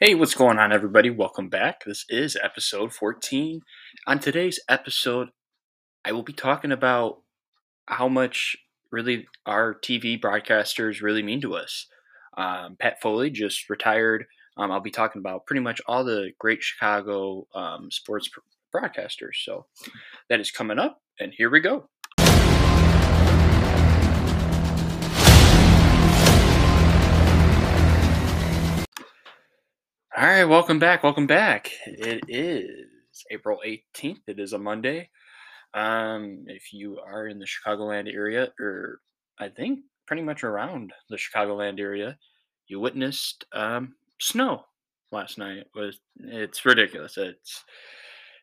Hey, what's going on, everybody? Welcome back. This is episode 14. On today's episode, I will be talking about how much really our TV broadcasters really mean to us. Um, Pat Foley just retired. Um, I'll be talking about pretty much all the great Chicago um, sports broadcasters. So that is coming up, and here we go. All right, welcome back. Welcome back. It is April 18th. It is a Monday. Um, if you are in the Chicagoland area, or I think pretty much around the Chicagoland area, you witnessed um, snow last night. It was it's ridiculous. It's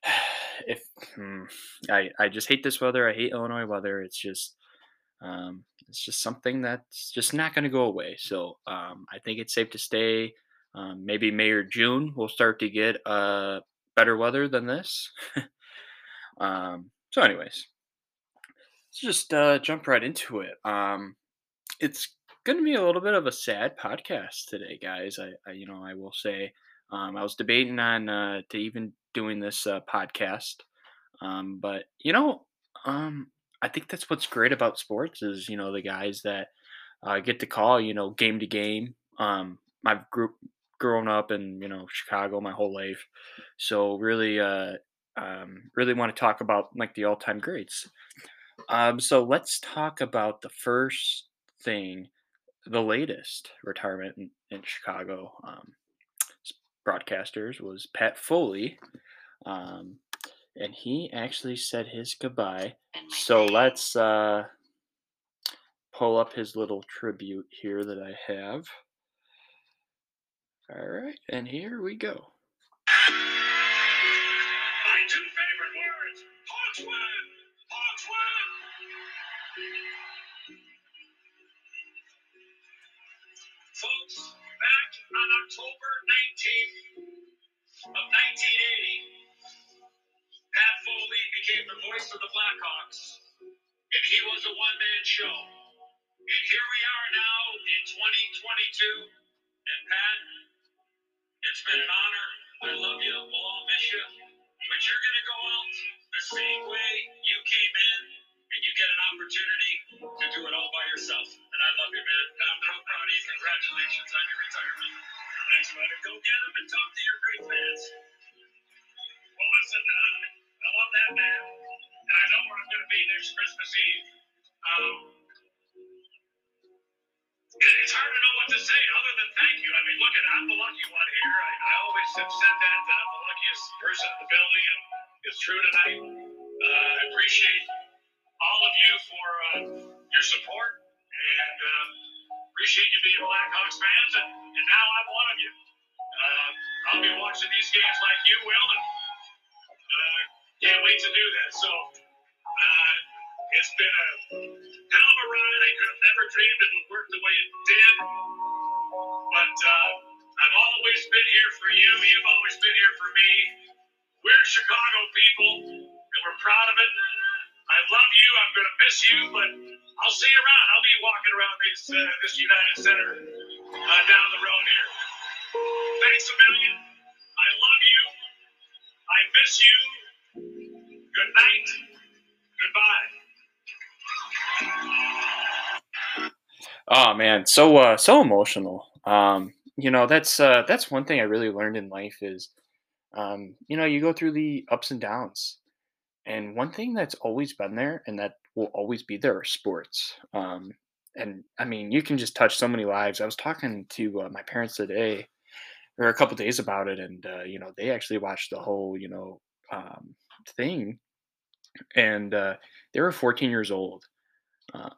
if hmm, I I just hate this weather. I hate Illinois weather. It's just um, it's just something that's just not going to go away. So um, I think it's safe to stay um, maybe May or June, we'll start to get uh, better weather than this. um, so, anyways, let's just uh, jump right into it. Um, it's going to be a little bit of a sad podcast today, guys. I, I you know, I will say, um, I was debating on uh, to even doing this uh, podcast, um, but you know, um, I think that's what's great about sports is you know the guys that uh, get to call you know game to game. Um, my group grown up in you know Chicago my whole life, so really, uh, um, really want to talk about like the all-time greats. Um, so let's talk about the first thing, the latest retirement in, in Chicago um, broadcasters was Pat Foley, um, and he actually said his goodbye. So let's uh, pull up his little tribute here that I have. All right, and here we go. My two favorite words, Hawks win, Hawks win. Folks, back on October 19th of 1980, Pat Foley became the voice of the Blackhawks, and he was a one-man show. And here we are now in 2022, and Pat, it's been an honor. I love you. We'll all miss you. But you're going to go out the same way you came in, and you get an opportunity to do it all by yourself. And I love you, man. And I'm so proud of you. Congratulations on your retirement. Thanks, buddy. Go get them and talk have said that, that I'm the luckiest person in the building, and it's true tonight. Uh, I appreciate all of you for uh, your support, and uh, appreciate you being Blackhawks fans, and, and now I'm one of you. Uh, I'll be watching these games like you will, and uh, can't wait to do that. So, uh, it's been a hell of a ride. I could have never dreamed it would work the way it did. But uh, I've always been here for you. You've always been here for me. We're Chicago people, and we're proud of it. I love you. I'm going to miss you, but I'll see you around. I'll be walking around this, uh, this United Center uh, down the road here. Thanks a million. I love you. I miss you. Good night. Goodbye. Oh man, so uh, so emotional. Um, you know, that's uh, that's one thing I really learned in life is, um, you know, you go through the ups and downs, and one thing that's always been there and that will always be there are sports. Um, and I mean, you can just touch so many lives. I was talking to uh, my parents today, or a couple days about it, and uh, you know, they actually watched the whole, you know, um, thing, and uh, they were 14 years old um,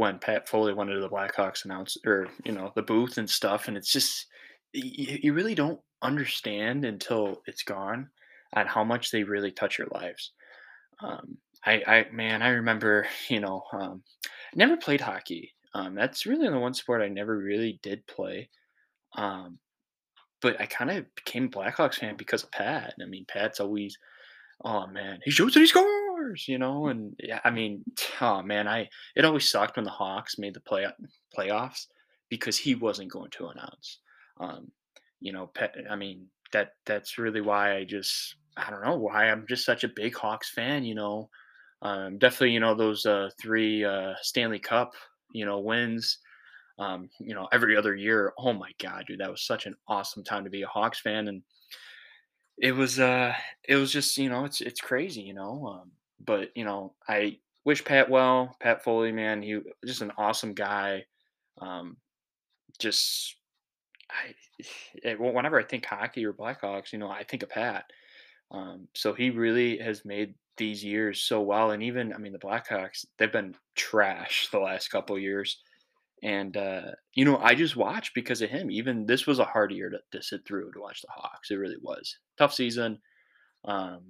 when Pat Foley went into the Blackhawks announce or you know the booth and stuff, and it's just you, you really don't understand until it's gone on how much they really touch your lives. Um, I, I man, I remember you know um, never played hockey. Um, that's really the one sport I never really did play. Um, but I kind of became a Blackhawks fan because of Pat. I mean, Pat's always, oh man, he shoots and he scores, you know. And yeah, I mean, oh man, I it always sucked when the Hawks made the play playoffs because he wasn't going to announce. Um, you know, I mean, that that's really why I just I don't know why I'm just such a big Hawks fan. You know, um, definitely you know those uh, three uh, Stanley Cup you know wins. Um, you know, every other year. Oh my God, dude, that was such an awesome time to be a Hawks fan, and it was uh, it was just you know, it's it's crazy, you know. Um, but you know, I wish Pat well. Pat Foley, man, he just an awesome guy. Um, just I, eh, whenever I think hockey or Blackhawks, you know, I think of Pat. Um, so he really has made these years so well, and even I mean, the Blackhawks they've been trash the last couple years, and uh, you know, I just watched because of him. Even this was a hard year to, to sit through to watch the Hawks. It really was tough season. Um,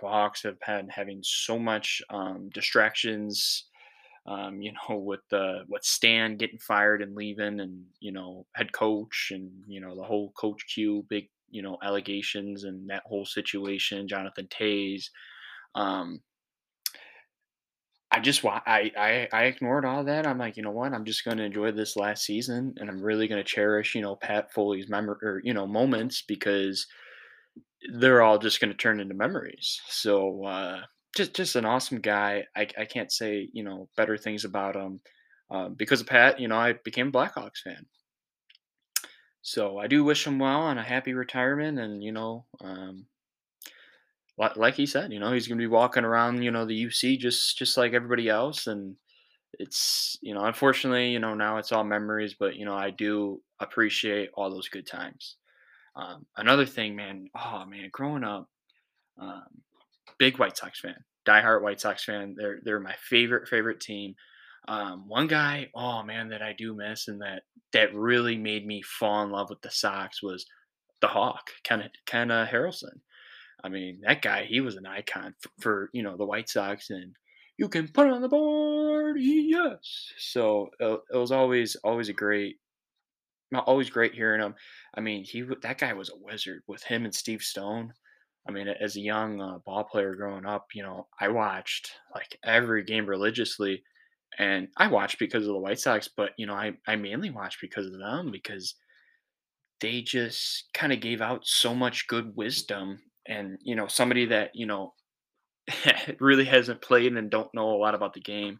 Hawks have had having so much um, distractions um, you know, with the with Stan getting fired and leaving, and you know, head coach, and you know, the whole coach Q big, you know, allegations and that whole situation. Jonathan Toews. Um, I just I, I I ignored all that. I'm like, you know what? I'm just going to enjoy this last season, and I'm really going to cherish, you know, Pat Foley's memory or you know moments because they're all just going to turn into memories. So uh, just just an awesome guy. I I can't say you know better things about him. Um, because of Pat, you know, I became a Blackhawks fan. So I do wish him well on a happy retirement, and you know, um, like he said, you know, he's going to be walking around, you know, the UC just just like everybody else, and it's you know, unfortunately, you know, now it's all memories, but you know, I do appreciate all those good times. Um, another thing, man, oh man, growing up, um, big White Sox fan, diehard White Sox fan. They're they're my favorite favorite team. Um, one guy, oh man, that I do miss and that that really made me fall in love with the Sox was the Hawk, Ken Ken uh, Harrelson. I mean, that guy, he was an icon for, for you know the White Sox, and you can put it on the board, yes. So it was always always a great, always great hearing him. I mean, he that guy was a wizard with him and Steve Stone. I mean, as a young uh, ball player growing up, you know, I watched like every game religiously, and I watched because of the White Sox, but you know, I I mainly watched because of them because they just kind of gave out so much good wisdom, and you know, somebody that you know really hasn't played and don't know a lot about the game.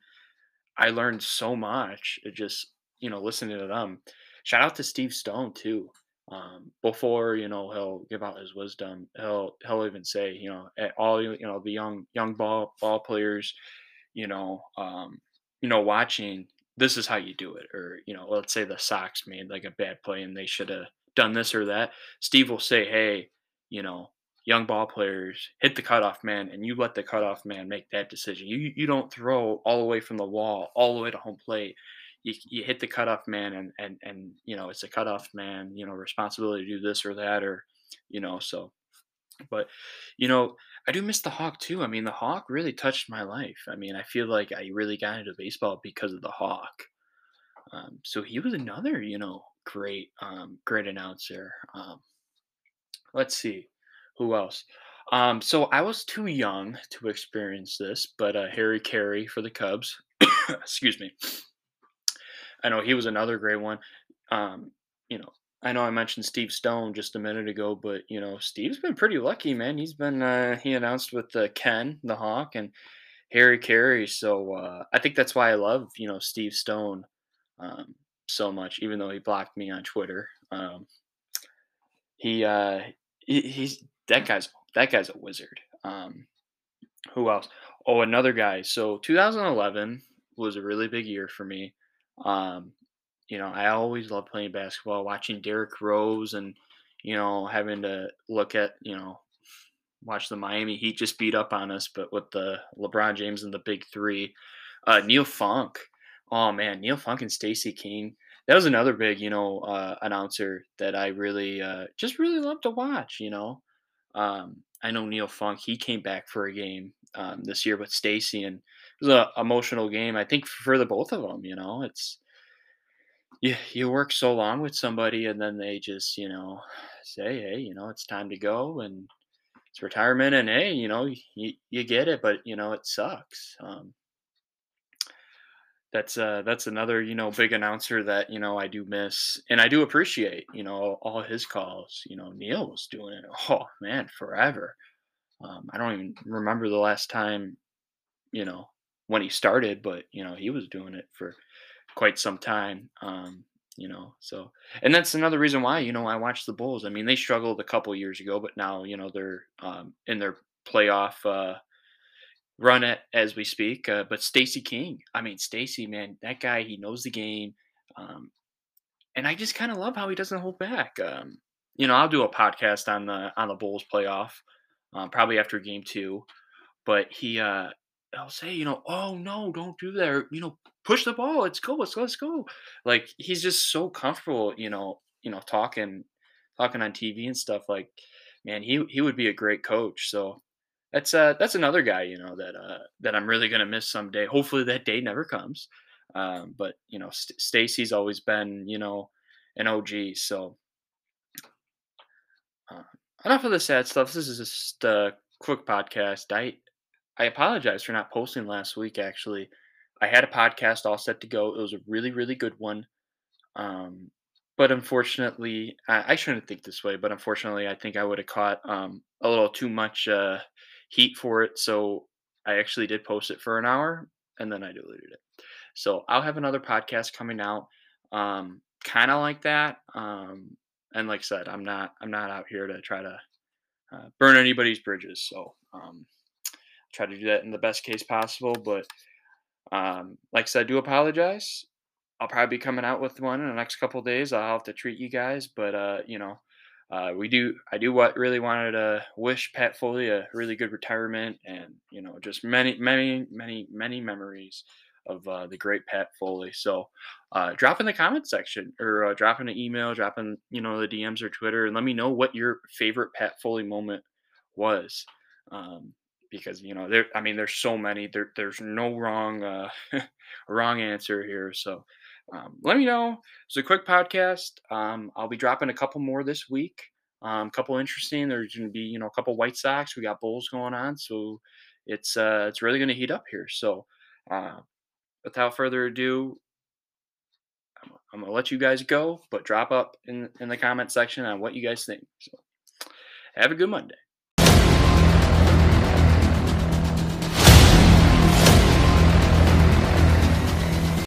I learned so much. It just you know listening to them. Shout out to Steve Stone too um, before you know he'll give out his wisdom he'll he'll even say you know at all you know the young young ball ball players you know um, you know watching this is how you do it or you know let's say the Sox made like a bad play and they should have done this or that Steve will say hey you know young ball players hit the cutoff man and you let the cutoff man make that decision. You you don't throw all the way from the wall all the way to home plate you, you hit the cutoff man and and and you know it's a cutoff man you know responsibility to do this or that or you know so but you know i do miss the hawk too i mean the hawk really touched my life i mean i feel like i really got into baseball because of the hawk um, so he was another you know great um, great announcer um, let's see who else? Um, so i was too young to experience this but uh, harry caray for the cubs excuse me I know he was another great one. Um, you know, I know I mentioned Steve Stone just a minute ago, but you know, Steve's been pretty lucky, man. He's been uh, he announced with uh, Ken the Hawk and Harry Caray, so uh, I think that's why I love you know Steve Stone um, so much, even though he blocked me on Twitter. Um, he, uh, he he's that guy's that guy's a wizard. Um, who else? Oh, another guy. So 2011 was a really big year for me. Um, you know, I always loved playing basketball, watching Derrick Rose and, you know, having to look at, you know, watch the Miami Heat just beat up on us, but with the LeBron James and the big three. Uh, Neil Funk. Oh man, Neil Funk and Stacey King. That was another big, you know, uh, announcer that I really uh, just really loved to watch. You know, um, I know Neil Funk. He came back for a game um, this year with Stacey, and was a emotional game. I think for the both of them. You know, it's you you work so long with somebody, and then they just you know say, hey, you know, it's time to go, and it's retirement, and hey, you know, you you get it, but you know, it sucks. Um, That's uh that's another, you know, big announcer that, you know, I do miss and I do appreciate, you know, all his calls. You know, Neil was doing it. Oh man, forever. Um, I don't even remember the last time, you know, when he started, but you know, he was doing it for quite some time. Um, you know, so and that's another reason why, you know, I watch the Bulls. I mean, they struggled a couple years ago, but now, you know, they're um in their playoff uh run it as we speak. Uh, but Stacey King, I mean, Stacey, man, that guy, he knows the game. Um, and I just kind of love how he doesn't hold back. Um, you know, I'll do a podcast on the on the Bulls playoff, um, probably after game two. But he, uh, I'll say, you know, oh no, don't do that. Or, you know, push the ball. Let's go. Let's let's go. Like he's just so comfortable. You know, you know, talking talking on TV and stuff. Like, man, he he would be a great coach. So that's uh that's another guy, you know, that uh that I'm really gonna miss someday. Hopefully that day never comes. Um, but you know, St- Stacey's always been, you know, an OG. So uh, enough of the sad stuff. This is just a quick podcast. I I apologize for not posting last week. Actually, I had a podcast all set to go. It was a really really good one. Um, but unfortunately, I, I shouldn't think this way. But unfortunately, I think I would have caught um, a little too much uh, heat for it. So I actually did post it for an hour, and then I deleted it. So I'll have another podcast coming out, um, kind of like that. Um, and like I said, I'm not I'm not out here to try to uh, burn anybody's bridges. So um, try to do that in the best case possible. But um, like I said, I do apologize. I'll probably be coming out with one in the next couple days. I'll have to treat you guys, but uh, you know, uh, we do. I do what really wanted to wish Pat Foley a really good retirement, and you know, just many, many, many, many memories of uh, the great Pat Foley. So, uh, drop in the comment section or uh, drop in an email, drop in you know the DMs or Twitter, and let me know what your favorite Pat Foley moment was. Um, because you know there, I mean, there's so many. There, there's no wrong, uh, wrong answer here. So, um, let me know. It's a quick podcast. Um, I'll be dropping a couple more this week. Um, a couple interesting. There's going to be you know a couple White Sox. We got Bulls going on, so it's uh, it's really going to heat up here. So. Uh, without further ado, I'm, I'm gonna let you guys go, but drop up in in the comment section on what you guys think. So, have a good Monday.